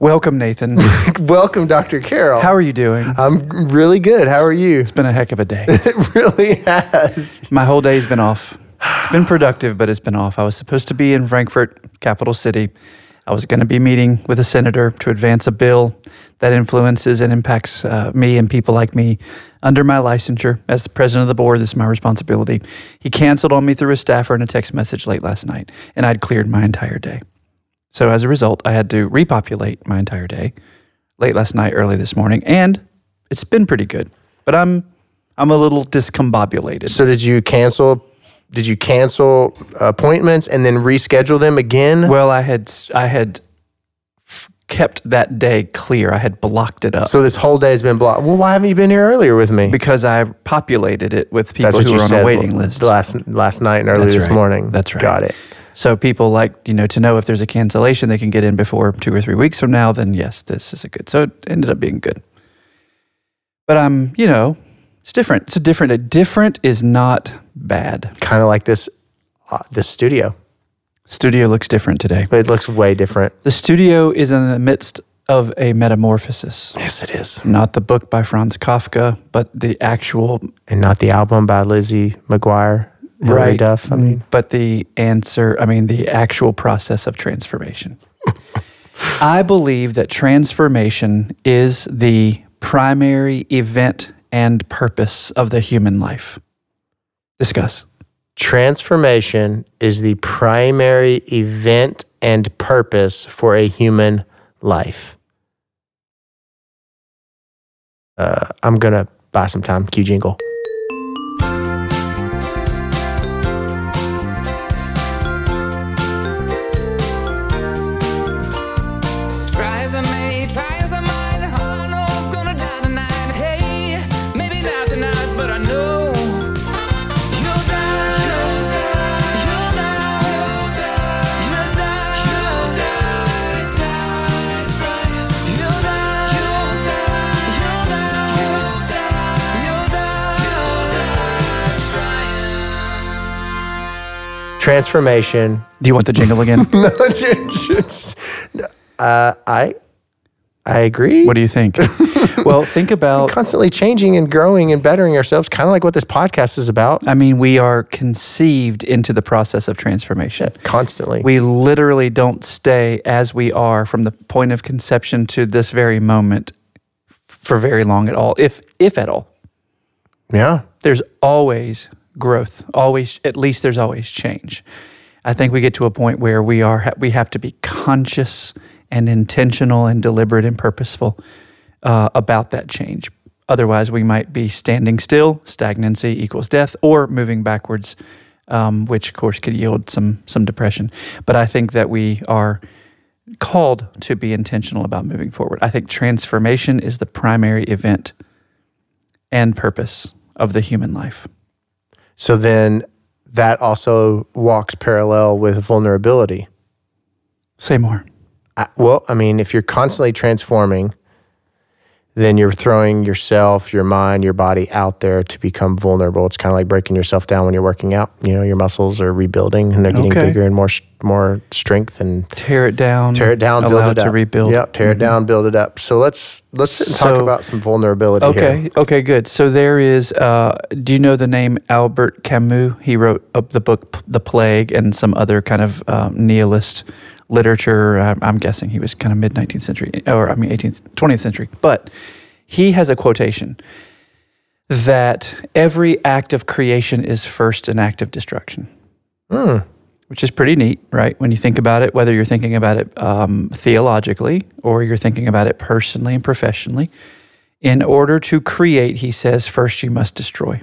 Welcome, Nathan. Welcome, Dr. Carroll. How are you doing? I'm really good. How are you? It's been a heck of a day. It really has. My whole day's been off. It's been productive, but it's been off. I was supposed to be in Frankfort, capital city. I was going to be meeting with a senator to advance a bill that influences and impacts uh, me and people like me under my licensure as the president of the board. This is my responsibility. He canceled on me through a staffer in a text message late last night, and I'd cleared my entire day. So as a result, I had to repopulate my entire day late last night, early this morning, and it's been pretty good. But I'm I'm a little discombobulated. So did you cancel? Did you cancel appointments and then reschedule them again? Well, I had I had f- kept that day clear. I had blocked it up so this whole day has been blocked. Well, why haven't you been here earlier with me? because I populated it with people what who you were on said a waiting list. last last night and early That's this right. morning. That's right. Got it. So people like you know to know if there's a cancellation they can get in before two or three weeks from now. Then yes, this is a good. So it ended up being good. But I'm you know it's different. It's a different. A different is not bad. Kind of like this uh, this studio. Studio looks different today. It looks way different. The studio is in the midst of a metamorphosis. Yes, it is. Not the book by Franz Kafka, but the actual And not the album by Lizzie McGuire, Hilary right. Duff. I mean, but the answer, I mean, the actual process of transformation. I believe that transformation is the primary event and purpose of the human life. Discuss. transformation is the primary event and purpose for a human life. Uh, I'm gonna buy some time. Cue jingle. Transformation. Do you want the jingle again? No, just- uh, I I agree. what do you think? well, think about Constantly changing and growing and bettering ourselves, kind of like what this podcast is about. I mean, we are conceived into the process of transformation. Constantly. We literally don't stay as we are from the point of conception to this very moment for very long at all, if if at all. yeah. There's always growth. Always, at least there's always change. I think we get to a point where we are we have to be conscious and intentional and deliberate and purposeful uh, about that change. Otherwise, we might be standing still. Stagnancy equals death, or moving backwards, um, which of course could yield some some depression. But I think that we are called to be intentional about moving forward. I think transformation is the primary event and purpose of the human life. So then that also walks parallel with vulnerability. Say more. I, well, I mean, if you're constantly transforming, then you're throwing yourself, your mind, your body out there to become vulnerable. It's kind of like breaking yourself down when you're working out. You know, your muscles are rebuilding and they're getting Okay. bigger and more more strength and Tear it down. tear it down, build it it up. to rebuild. Yep, tear it Mhm. down, build it up. So let's let's and talk about some vulnerability Okay. here. Okay. Good. So there is. Uh, do you know the name Albert Camus? He wrote up the book *The Plague* and some other kind of um, nihilist literature. I'm, I'm guessing he was kind of mid 19th century, or I mean 18th, 20th century. But he has a quotation that every act of creation is first an act of destruction. Hmm. which is pretty neat, right? When you think about it, whether you're thinking about it um, theologically or you're thinking about it personally and professionally. In order to create, he says, first you must destroy.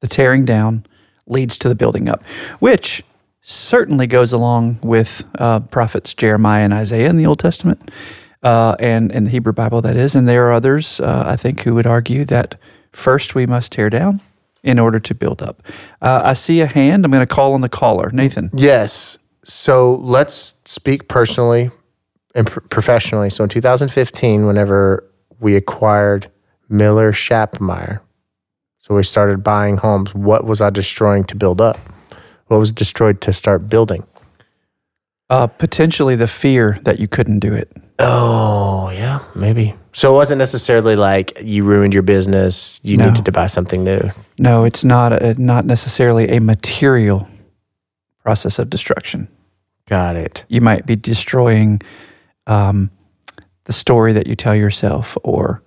The tearing down leads to the building up, which certainly goes along with uh, prophets Jeremiah and Isaiah in the Old Testament, uh, and in the Hebrew Bible, that is. And there are others, uh, I think, who would argue that first we must tear down in order to build up. Uh, I see a hand. I'm going to call on the caller, Nathan. Yes. So let's speak personally and pr- professionally. So in 2015, whenever we acquired Miller Shapmeyer, so we started buying homes, what was I destroying to build up? What was destroyed to start building? Uh, potentially the fear that you couldn't do it. Oh, yeah, maybe. So it wasn't necessarily like you ruined your business, you No. needed to buy something new. No, it's not a, not necessarily a material process of destruction. Got it. You might be destroying um, the story that you tell yourself, or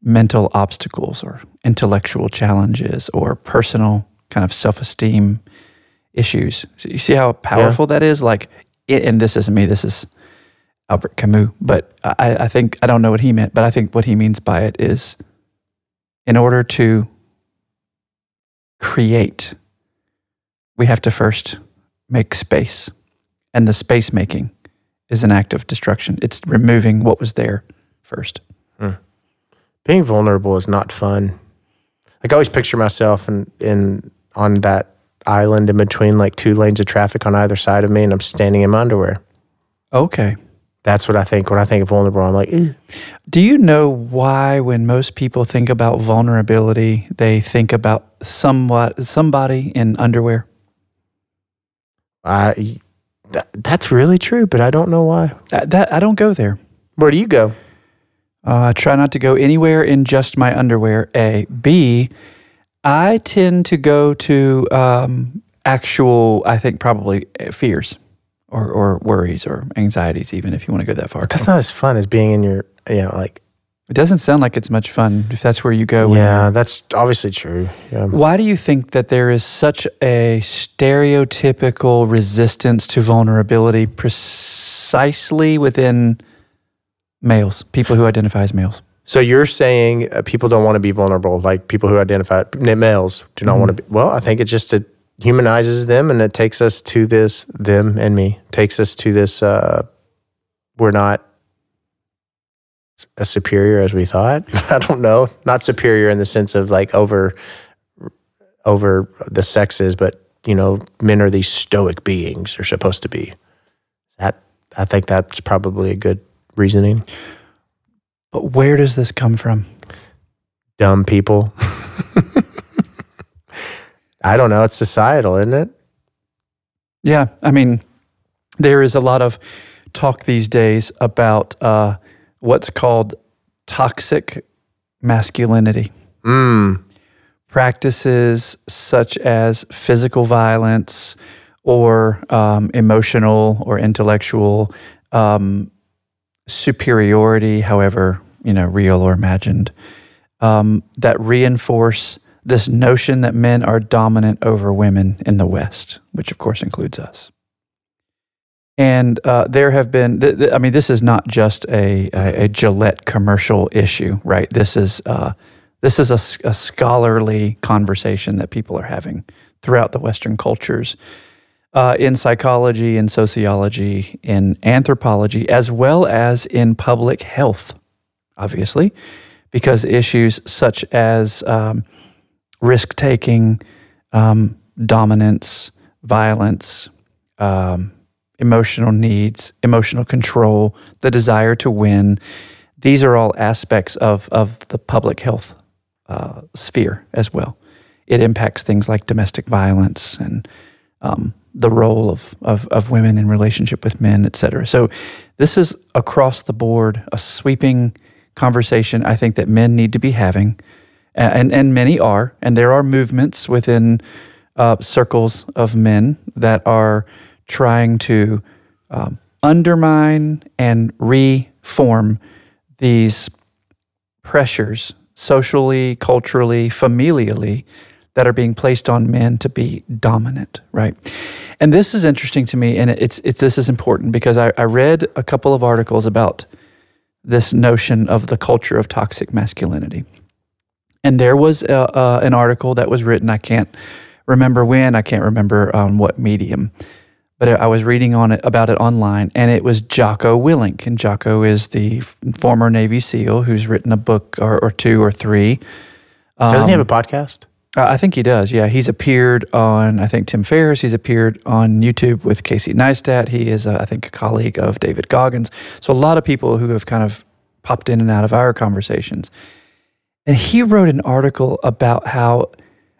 mental obstacles, or intellectual challenges, or personal kind of self esteem issues. So you see how powerful that is? Like, it, and this isn't me, this is Albert Camus, but I, I think, I don't know what he meant, but I think what he means by it is in order to create, we have to first make space. And the space making is an act of destruction. It's removing what was there first. Hmm. Being vulnerable is not fun. Like I always picture myself in, in on that island in between like two lanes of traffic on either side of me and I'm standing in my underwear. Okay. That's what I think when I think of vulnerable. I'm like. Do you know why, when most people think about vulnerability, they think about somewhat somebody in underwear? I, that, that's really true, but I don't know why. That, that I don't go there. Where do you go? Uh, I try not to go anywhere in just my underwear. A. B. I tend to go to um, actual, I think probably uh, fears or, or worries or anxieties, even if you want to go that far. That's not as fun as being in your, you know, like, It doesn't sound like it's much fun if that's where you go. yeah, that's obviously true. Yeah. Why do you think that there is such a stereotypical resistance to vulnerability precisely within males, people who identify as males? So you're saying uh, people don't want to be vulnerable, like people who identify as males do not want to be. Well, I think it just it humanizes them, and it takes us to this them and me takes us to this. Uh, we're not as superior as we thought. I don't know, not superior in the sense of like over over the sexes, but you know, men are these stoic beings. Are supposed to be. That I think that's probably a good reasoning. But where does this come from? dumb people. I don't know. It's societal, isn't it? Yeah, I mean, there is a lot of talk these days about uh, what's called toxic masculinity. Mm. practices such as physical violence or um, emotional or intellectual um, superiority, however you know real or imagined, um, that reinforce this notion that men are dominant over women in the West, which of course includes us. And uh, there have been, th- th- I mean, this is not just a, a, a Gillette commercial issue, right? This is uh, this is a, a scholarly conversation that people are having throughout the Western cultures uh, in psychology, in sociology, in anthropology, as well as in public health, obviously, because issues such as um, risk taking, um, dominance, violence, um, emotional needs, emotional control, the desire to win. These are all aspects of, of the public health uh, sphere as well. It impacts things like domestic violence and um, the role of, of, of women in relationship with men, et cetera. So, this is across the board a sweeping conversation I think that men need to be having, and, and many are. And there are movements within uh, circles of men that are trying to um, undermine and reform these pressures socially, culturally, familially that are being placed on men to be dominant, right? And this is interesting to me, and it's it's this is important because I, I read a couple of articles about this notion of the culture of toxic masculinity, and there was uh an article that was written. I can't remember when, I can't remember on what medium, but I was reading on it about it online, and it was Jocko Willink, and Jocko is the former Navy SEAL who's written a book or, or two or three. Doesn't he Um, have a podcast? Uh, I think he does. Yeah, he's appeared on I think Tim Ferriss. He's appeared on YouTube with Casey Neistat. He is, uh, I think, a colleague of David Goggins. So a lot of people who have kind of popped in and out of our conversations. And he wrote an article about how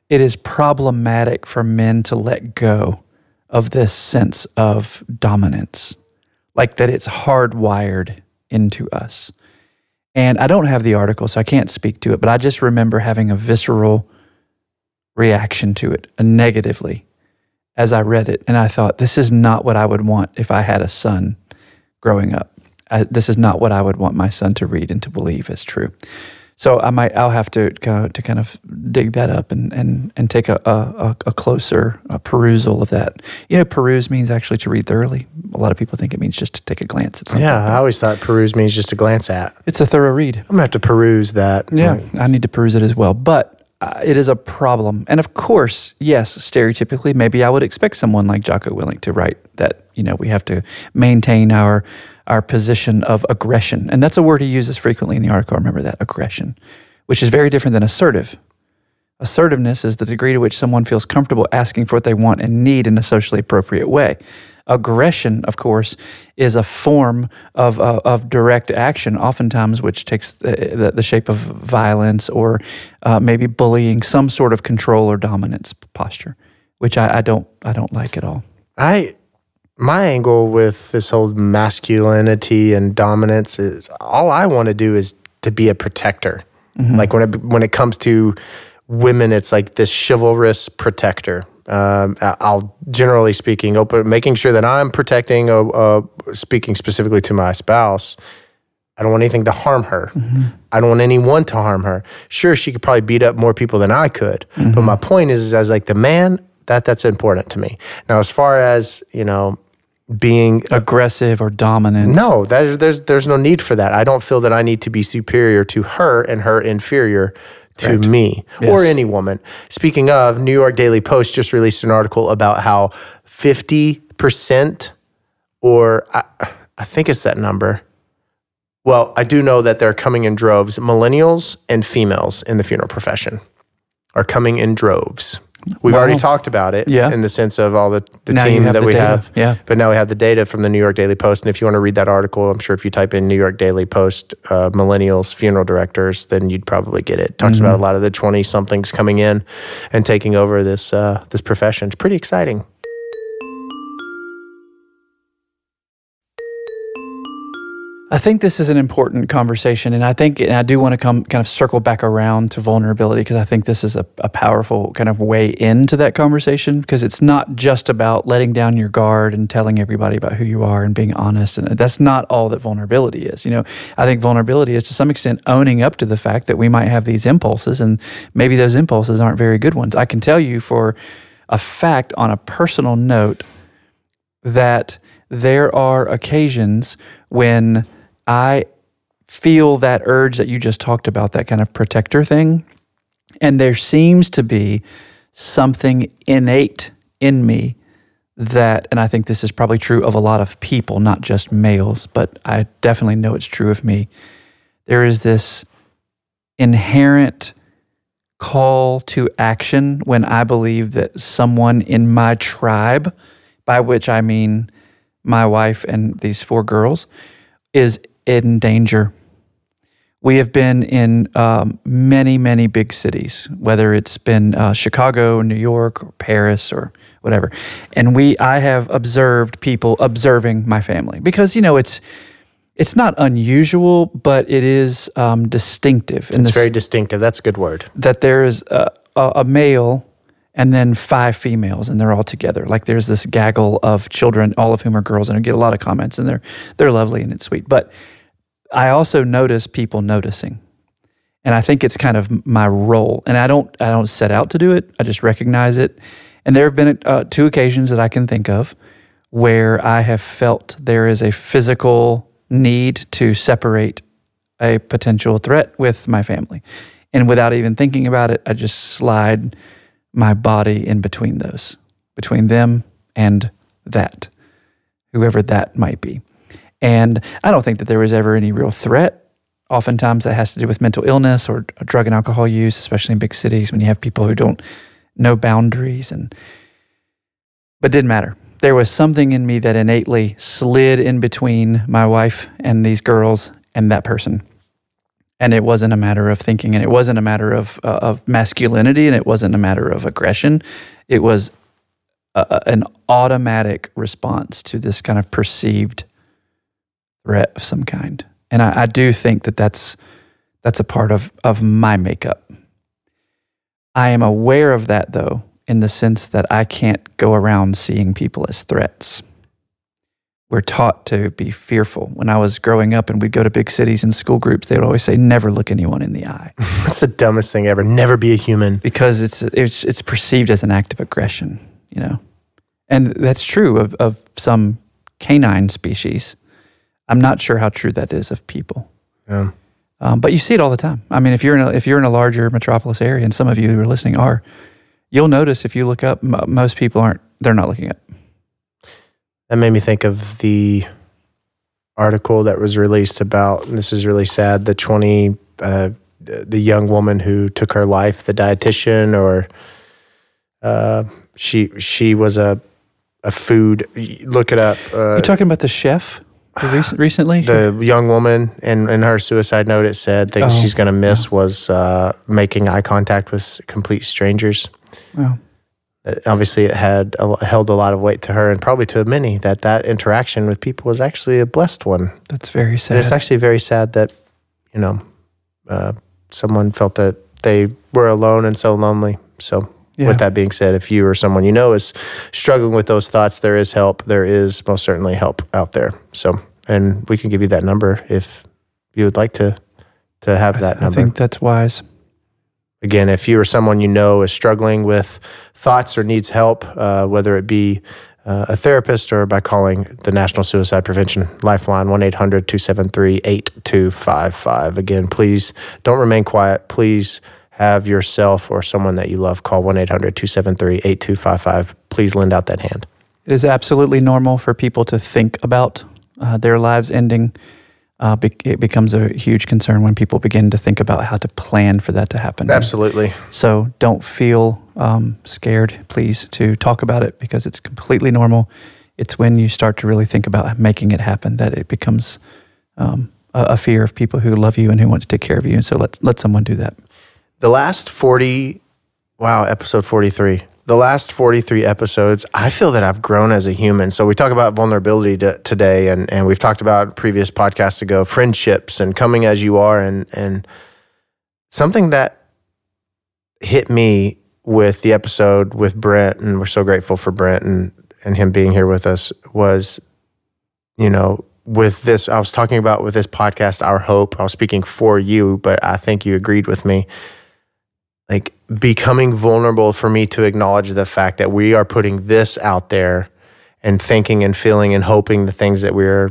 it is problematic for men to let go of this sense of dominance, like that it's hardwired into us. And I don't have the article, so I can't speak to it, but I just remember having a visceral reaction to it, negatively, as I read it. And I thought, this is not what I would want if I had a son growing up. I, this is not what I would want my son to read and to believe as true. So I might I'll have to go to kind of dig that up and and and take a a, a closer a perusal of that. You know, peruse means actually to read thoroughly. A lot of people think it means just to take a glance at something. Yeah, I always thought peruse means just to glance at. it's a thorough read. I'm gonna have to peruse that. Yeah, mm. I need to peruse it as well. But uh, it is a problem. And of course, yes, stereotypically, maybe I would expect someone like Jocko Willink to write that, you know, we have to maintain our our position of aggression. And that's a word he uses frequently in the article. Remember that aggression, which is very different than assertive. Assertiveness is the degree to which someone feels comfortable asking for what they want and need in a socially appropriate way. Aggression, of course, is a form of, uh, of direct action, oftentimes which takes the, the, shape of violence or uh, maybe bullying, some sort of control or dominance posture, which I, I don't I don't like at all. I my angle with this whole masculinity and dominance is all I want to do is to be a protector. Like when it when it comes to women, it's like this chivalrous protector. Um, I'll generally speaking, open making sure that I'm protecting. Uh, uh, speaking specifically to my spouse, I don't want anything to harm her. I don't want anyone to harm her. Sure, she could probably beat up more people than I could, but my point is, is as like the man, that that's important to me. Now, as far as you know, being Aggressive or dominant. no, that is, there's there's no need for that. I don't feel that I need to be superior to her and her inferior to me or any woman. Speaking of, New York Daily Post just released an article about how 50% or I, I think it's that number. Well, I do know that they're coming in droves. Millennials and females in the funeral profession are coming in droves. We've already talked about it Yeah. in the sense of all the, the Now team that the we data. have. Yeah. But now we have the data from the New York Daily Post. And if you want to read that article, I'm sure if you type in New York Daily Post uh, millennials funeral directors, then you'd probably get it. Talks Mm-hmm. about a lot of the 20 somethings coming in and taking over this uh, this profession. It's pretty exciting. I think this is an important conversation, and I think and I do want to come kind of circle back around to vulnerability because I think this is a, a powerful kind of way into that conversation because it's not just about letting down your guard and telling everybody about who you are and being honest, and that's not all that vulnerability is. You know, I think vulnerability is to some extent owning up to the fact that we might have these impulses, and maybe those impulses aren't very good ones. I can tell you for a fact on a personal note that there are occasions when I feel that urge that you just talked about, that kind of protector thing. And there seems to be something innate in me that, and I think this is probably true of a lot of people, not just males, but I definitely know it's true of me. There is this inherent call to action when I believe that someone in my tribe, by which I mean my wife and these four girls, is in danger. We have been in um, many, many big cities, whether it's been uh, Chicago, New York, or Paris, or whatever, and we. I have observed people observing my family because you know it's it's not unusual, but it is um, distinctive. In It's very distinctive. That's a good word. that there is a, a, a male and then five females, and they're all together. Like there's this gaggle of children, all of whom are girls, and I get a lot of comments, and they're they're lovely and it's sweet. But I also notice people noticing, and I think it's kind of my role. And I don't I don't set out to do it. I just recognize it. And there have been uh, two occasions that I can think of where I have felt there is a physical need to separate a potential threat with my family. And without even thinking about it, I just slide my body in between those, between them and that, whoever that might be. And I don't think that there was ever any real threat. Oftentimes that has to do with mental illness or drug and alcohol use, especially in big cities when you have people who don't know boundaries and but didn't matter. There was something in me that innately slid in between my wife and these girls and that person. And it wasn't a matter of thinking, and it wasn't a matter of uh, of masculinity, and it wasn't a matter of aggression. It was a- an automatic response to this kind of perceived threat of some kind. and I, I do think that that's that's a part of of my makeup. I am aware of that though, in the sense that I can't go around seeing people as threats. We're taught to be fearful. When I was growing up and we'd go to big cities and school groups, they would always say, never look anyone in the eye That's the dumbest thing ever. Never be a human. because it's, it's, it's perceived as an act of aggression, you know? And that's true of, of some canine species. I'm not sure how true that is of people. Yeah. Um, but you see it all the time. I mean, if you're in a, if you're in a larger metropolis area, and some of you who are listening are, you'll notice if you look up, m- most people aren't. They're not looking up. That made me think of the article that was released about, and this is really sad, the 20, uh, the young woman who took her life, the dietitian, or uh, she she was a a food. Look it up. Uh, You're talking about the chef recently. the young woman in, in her suicide note, it said things Oh, she's going to miss was uh, making eye contact with complete strangers. Wow. Uh, Obviously, it had a, held a lot of weight to her and probably to many that that interaction with people was actually a blessed one. That's very sad. And sad. it's actually very sad that, you know, uh, someone felt that they were alone and so lonely. So, Yeah. with that being said, if you or someone you know is struggling with those thoughts, there is help. There is most certainly help out there. So, and we can give you that number if you would like to to have that I number. I think that's wise. Again, if you or someone you know is struggling with thoughts or needs help, uh, whether it be uh, a therapist or by calling the National Suicide Prevention Lifeline, 1 800 273 8255. Again, please don't remain quiet. Please have yourself or someone that you love call 1 800 273 8255. Please lend out that hand. It is absolutely normal for people to think about uh, their lives ending. Uh, be- it becomes a huge concern when people begin to think about how to plan for that to happen. Absolutely. So don't feel um, scared, please, to talk about it because it's completely normal. It's when you start to really think about making it happen that it becomes um, a, a fear of people who love you and who want to take care of you. And so let let someone do that. The last 40, wow, episode 43. The last 43 episodes, I feel that I've grown as a human. So we talk about vulnerability to, today, and, and we've talked about previous podcasts ago, friendships and coming as you are. And, and something that hit me with the episode with Brent, and we're so grateful for Brent and, and him being here with us, was, you know, with this, I was talking about with this podcast, Our Hope. I was speaking for you, but I think you agreed with me like becoming vulnerable for me to acknowledge the fact that we are putting this out there and thinking and feeling and hoping the things that we are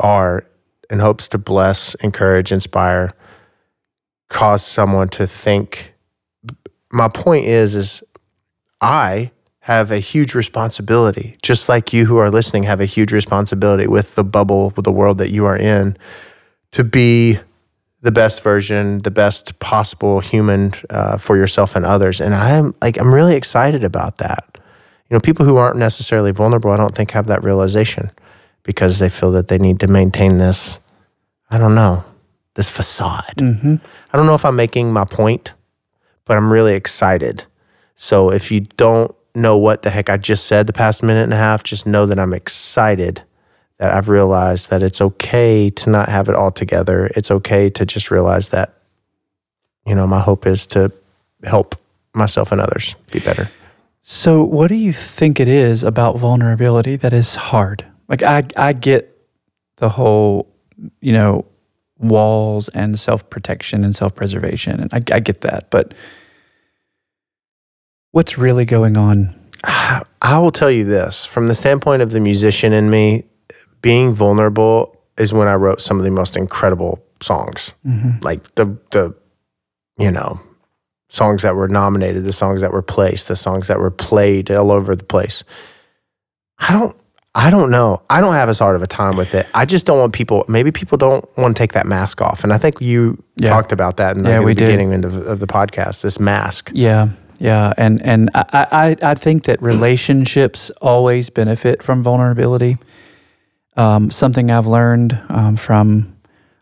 are in hopes to bless, encourage, inspire, cause someone to think. My point is, is I have a huge responsibility, just like you who are listening have a huge responsibility with the bubble, with the world that you are in, to be the best version, the best possible human uh, for yourself and others. And I'm like, I'm really excited about that. You know, people who aren't necessarily vulnerable, I don't think have that realization because they feel that they need to maintain this, I don't know, this facade. Mm-hmm. I don't know if I'm making my point, but I'm really excited. So if you don't know what the heck I just said the past minute and a half, just know that I'm excited that I've realized that it's okay to not have it all together. It's okay to just realize that, you know, my hope is to help myself and others be better. So, what do you think it is about vulnerability that is hard? Like, I, I get the whole, you know, walls and self protection and self preservation, and I, I get that. But what's really going on? I will tell you this from the standpoint of the musician in me, being vulnerable is when I wrote some of the most incredible songs. Mm-hmm. Like the the you know, songs that were nominated, the songs that were placed, the songs that were played all over the place. I don't I don't know. I don't have as hard of a time with it. I just don't want people maybe people don't want to take that mask off. And I think you Yeah. talked about that in the, Yeah, in the we did. beginning of the, of the podcast, this mask. Yeah, yeah, and and I I, I think that relationships always benefit from vulnerability. Um, something I've learned um, from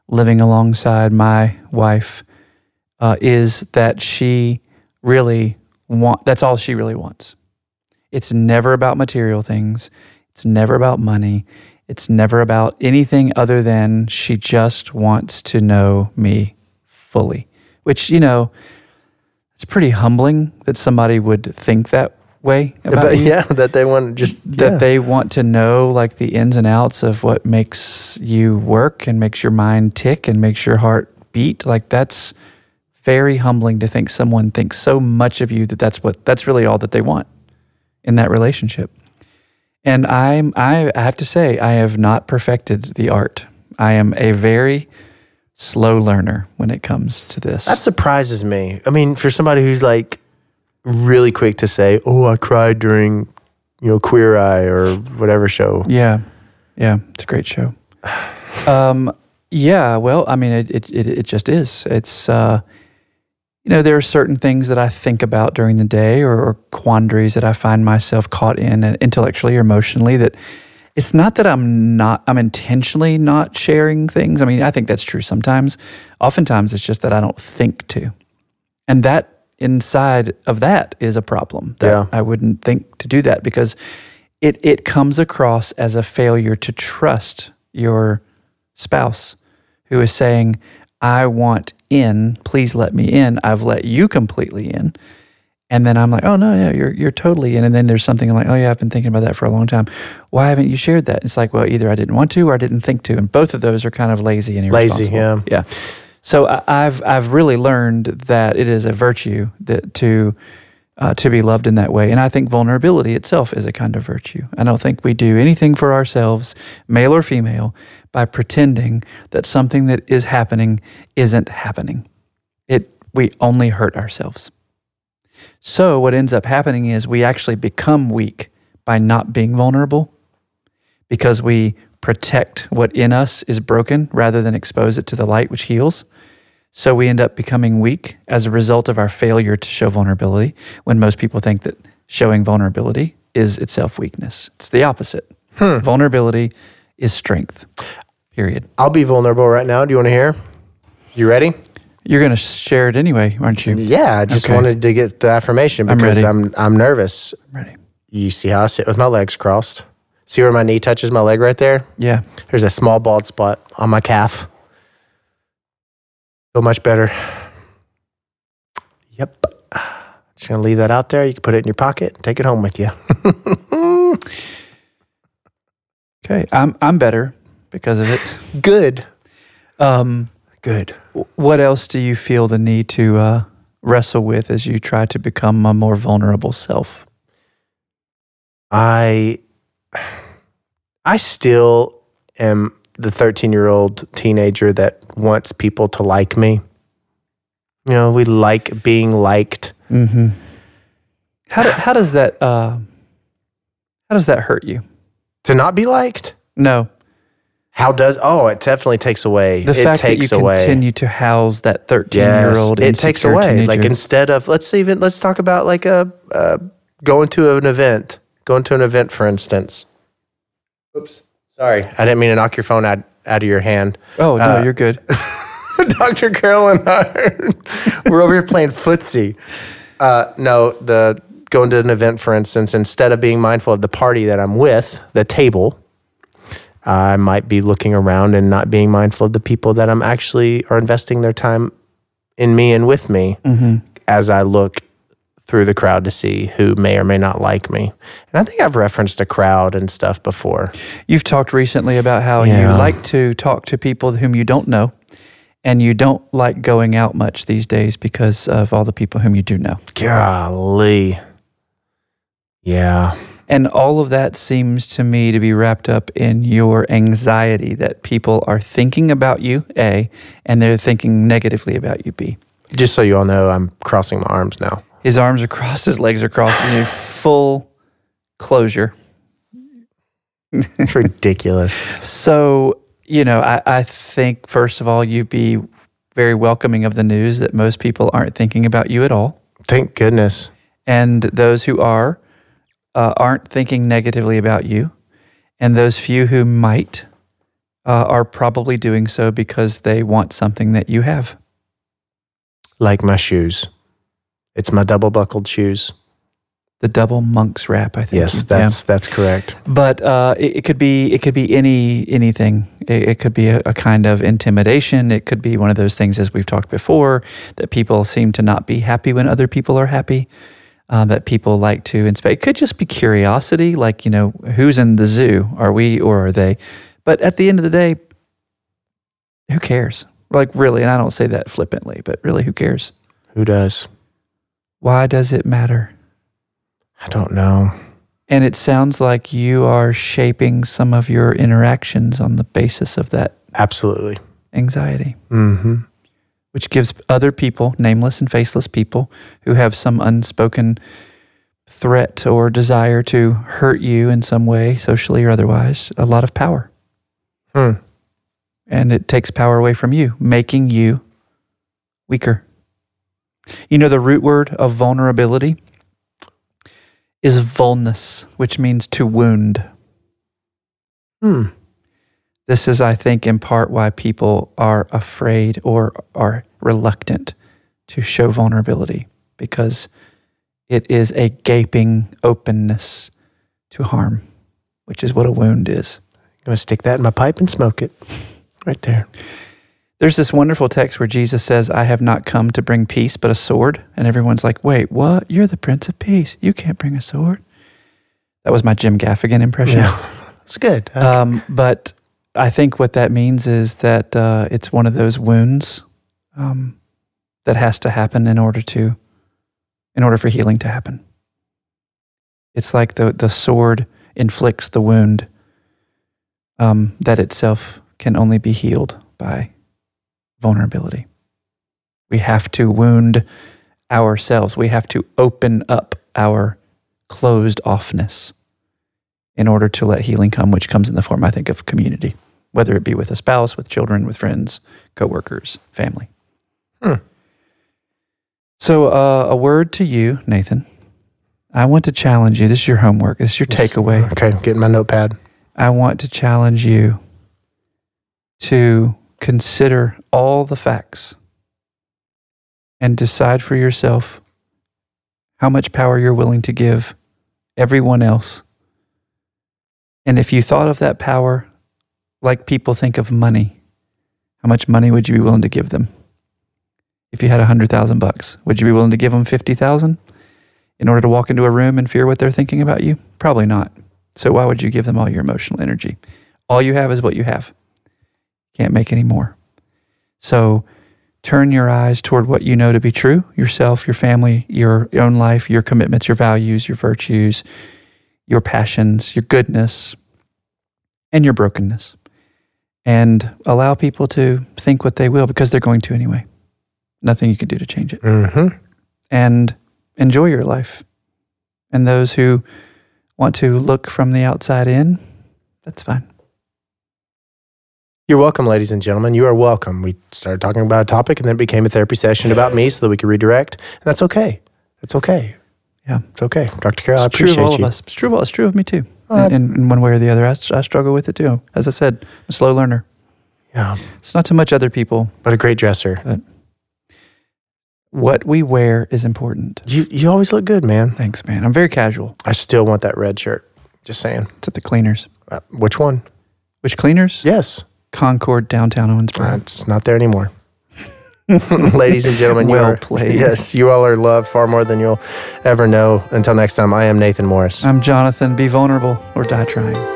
living alongside my wife uh, is that she really want. That's all she really wants. It's never about material things. It's never about money. It's never about anything other than she just wants to know me fully, which, you know, it's pretty humbling that somebody would think that way about But you. yeah, that they want just That yeah. they want to know like the ins and outs of what makes you work and makes your mind tick and makes your heart beat. Like that's very humbling to think someone thinks so much of you that that's what that's really all that they want in that relationship. And I'm I have to say I have not perfected the art. I am a very slow learner when it comes to this. That surprises me. I mean, for somebody who's like really quick to say, "Oh, I cried during, you know, Queer Eye or whatever show." Yeah, yeah, it's a great show. Um, yeah, well, I mean, it it it, it just is. It's uh, you know, there are certain things that I think about during the day, or, or quandaries that I find myself caught in, uh, intellectually or emotionally. That it's not that I'm not, I'm intentionally not sharing things. I mean, I think that's true sometimes. Oftentimes, it's just that I don't think to, and that inside of that is a problem. That Yeah. I wouldn't think to do that because it it comes across as a failure to trust your spouse who is saying, I want in, please let me in. I've let you completely in. And then I'm like, oh no, yeah, you're you're totally in. And then there's something I'm like, oh yeah, I've been thinking about that for a long time. Why haven't you shared that? It's like, well, either I didn't want to or I didn't think to. And both of those are kind of lazy and Lazy, irresponsible. yeah. Yeah. So I, I've I've really learned that it is a virtue that to uh, to be loved in that way, and I think vulnerability itself is a kind of virtue. I don't think we do anything for ourselves, male or female, by pretending that something that is happening isn't happening. It we only hurt ourselves. So what ends up happening is we actually become weak by not being vulnerable because we protect what in us is broken rather than expose it to the light which heals. So we end up becoming weak as a result of our failure to show vulnerability when most people think that showing vulnerability is itself weakness. It's the opposite. Hmm. Vulnerability is strength. Period. I'll be vulnerable right now. Do you want to hear? You ready? You're going to share it anyway, aren't you? Yeah, I just Okay. wanted to get the affirmation I'm because ready. I'm I'm nervous. Ready? You see how I sit with my legs crossed? See where my knee touches my leg right there? Yeah. There's a small bald spot on my calf. Feel much better. Yep. Just gonna leave that out there. You can put it in your pocket, and take it home with you. Okay. I'm I'm better because of it. Good. Um, Good. what else do you feel the need to uh, wrestle with as you try to become a more vulnerable self? I I still am the 13 year old teenager that wants people to like me. You know, we like being liked. Mm-hmm. How do, how does that uh, how does that hurt you? To not be liked? No, How does oh it definitely takes away. the it fact that takes you away. continue to house that thirteen Yes, year old it takes away. Like instead of let's even let's talk about like a uh, going to an event, going to an event for instance. Oops, sorry, I didn't mean to knock your phone out out of your hand. oh no, uh, you're good. Dr. Carroll and I we're over here playing footsie. Uh, no, the going to an event, for instance, instead of being mindful of the party that I'm with, the table, I might be looking around and not being mindful of the people that I'm actually are investing their time in me and with me Mm-hmm. as I look through the crowd to see who may or may not like me. And I think I've referenced a crowd and stuff before. You've talked recently about how Yeah. you like to talk to people whom you don't know, and you don't like going out much these days because of all the people whom you do know. Golly. Yeah. And all of that seems to me to be wrapped up in your anxiety that people are thinking about you, A, and they're thinking negatively about you, B. Just so you all know, I'm crossing my arms now. His arms are crossed, his legs are crossed, in a full closure. Ridiculous. So, you know, I, I think, first of all, you'd be very welcoming of the news that most people aren't thinking about you at all. Thank goodness. And those who are, uh, aren't thinking negatively about you. And those few who might uh, are probably doing so because they want something that you have. Like my shoes. It's my double buckled shoes. the double monk strap. I think. Yes, Yeah. that's that's correct. But uh, it, it could be it could be any anything. It, it could be a, a kind of intimidation. It could be one of those things, as we've talked before, that people seem to not be happy when other people are happy. Uh, that people like to inspect. It could just be curiosity, like you know, who's in the zoo? Are we or are they? But at the end of the day, who cares? Like really, and I don't say that flippantly, but really, who cares? Who does? Why does it matter? I don't know. And it sounds like you are shaping some of your interactions on the basis of that Absolutely. anxiety, Mm-hmm. which gives other people, nameless and faceless people, who have some unspoken threat or desire to hurt you in some way, socially or otherwise, a lot of power. Hmm. And it takes power away from you, making you weaker. You know, the root word of vulnerability is vulnus, which means to wound. Hmm. This is, I think, in part why people are afraid or are reluctant to show vulnerability because it is a gaping openness to harm, which is what a wound is. I'm gonna stick that in my pipe and smoke it. Right there. There's this wonderful text where Jesus says, I have not come to bring peace, but a sword. And everyone's like, wait, what? You're the Prince of Peace. You can't bring a sword. That was my Jim Gaffigan impression. Yeah. It's good. I- Um, but I think what that means is that uh, it's one of those wounds um, that has to happen in order to, in order for healing to happen. It's like the the sword inflicts the wound um, that itself can only be healed by vulnerability. We have to wound ourselves. We have to open up our closed offness in order to let healing come, which comes in the form, I think, of community, whether it be with a spouse, with children, with friends, coworkers, family. Hmm. So, uh, a word to you, Nathan. I want to challenge you. This is your homework. This is your takeaway. Okay, getting my notepad. I want to challenge you to consider all the facts and decide for yourself how much power you're willing to give everyone else. And if you thought of that power like people think of money, how much money would you be willing to give them? If you had a hundred thousand bucks, would you be willing to give them fifty thousand in order to walk into a room and fear what they're thinking about you? Probably not. So why would you give them all your emotional energy? All you have is what you have. Can't make any more. So turn your eyes toward what you know to be true yourself, your family, your own life, your commitments, your values, your virtues, your passions, your goodness, and your brokenness. And allow people to think what they will because they're going to anyway. Nothing you can do to change it Mm-hmm. and enjoy your life. And those who want to look from the outside in, that's fine. You're welcome, ladies and gentlemen. You are welcome. We started talking about a topic and then it became a therapy session about me so that we could redirect. And that's okay. That's okay. Yeah. It's okay. Dr. Carroll, I it's true of all you. of us. It's true of all. It's true of me too. Uh, in, in one way or the other, I, I struggle with it too. As I said, I'm a slow learner. Yeah. It's not so much other people. But a great dresser. But What we wear is important. You you always look good, man. Thanks, man. I'm very casual. I still want that red shirt. Just saying. It's at the cleaners. Uh, which one? Which cleaners? Yes. Concord, downtown Uh, Owensboro. it's not there anymore. Ladies and gentlemen, you Well are, played. Yes, you all are loved far more than you'll ever know. Until next time, I am Nathan Morris. I'm Jonathan. Be vulnerable or die trying.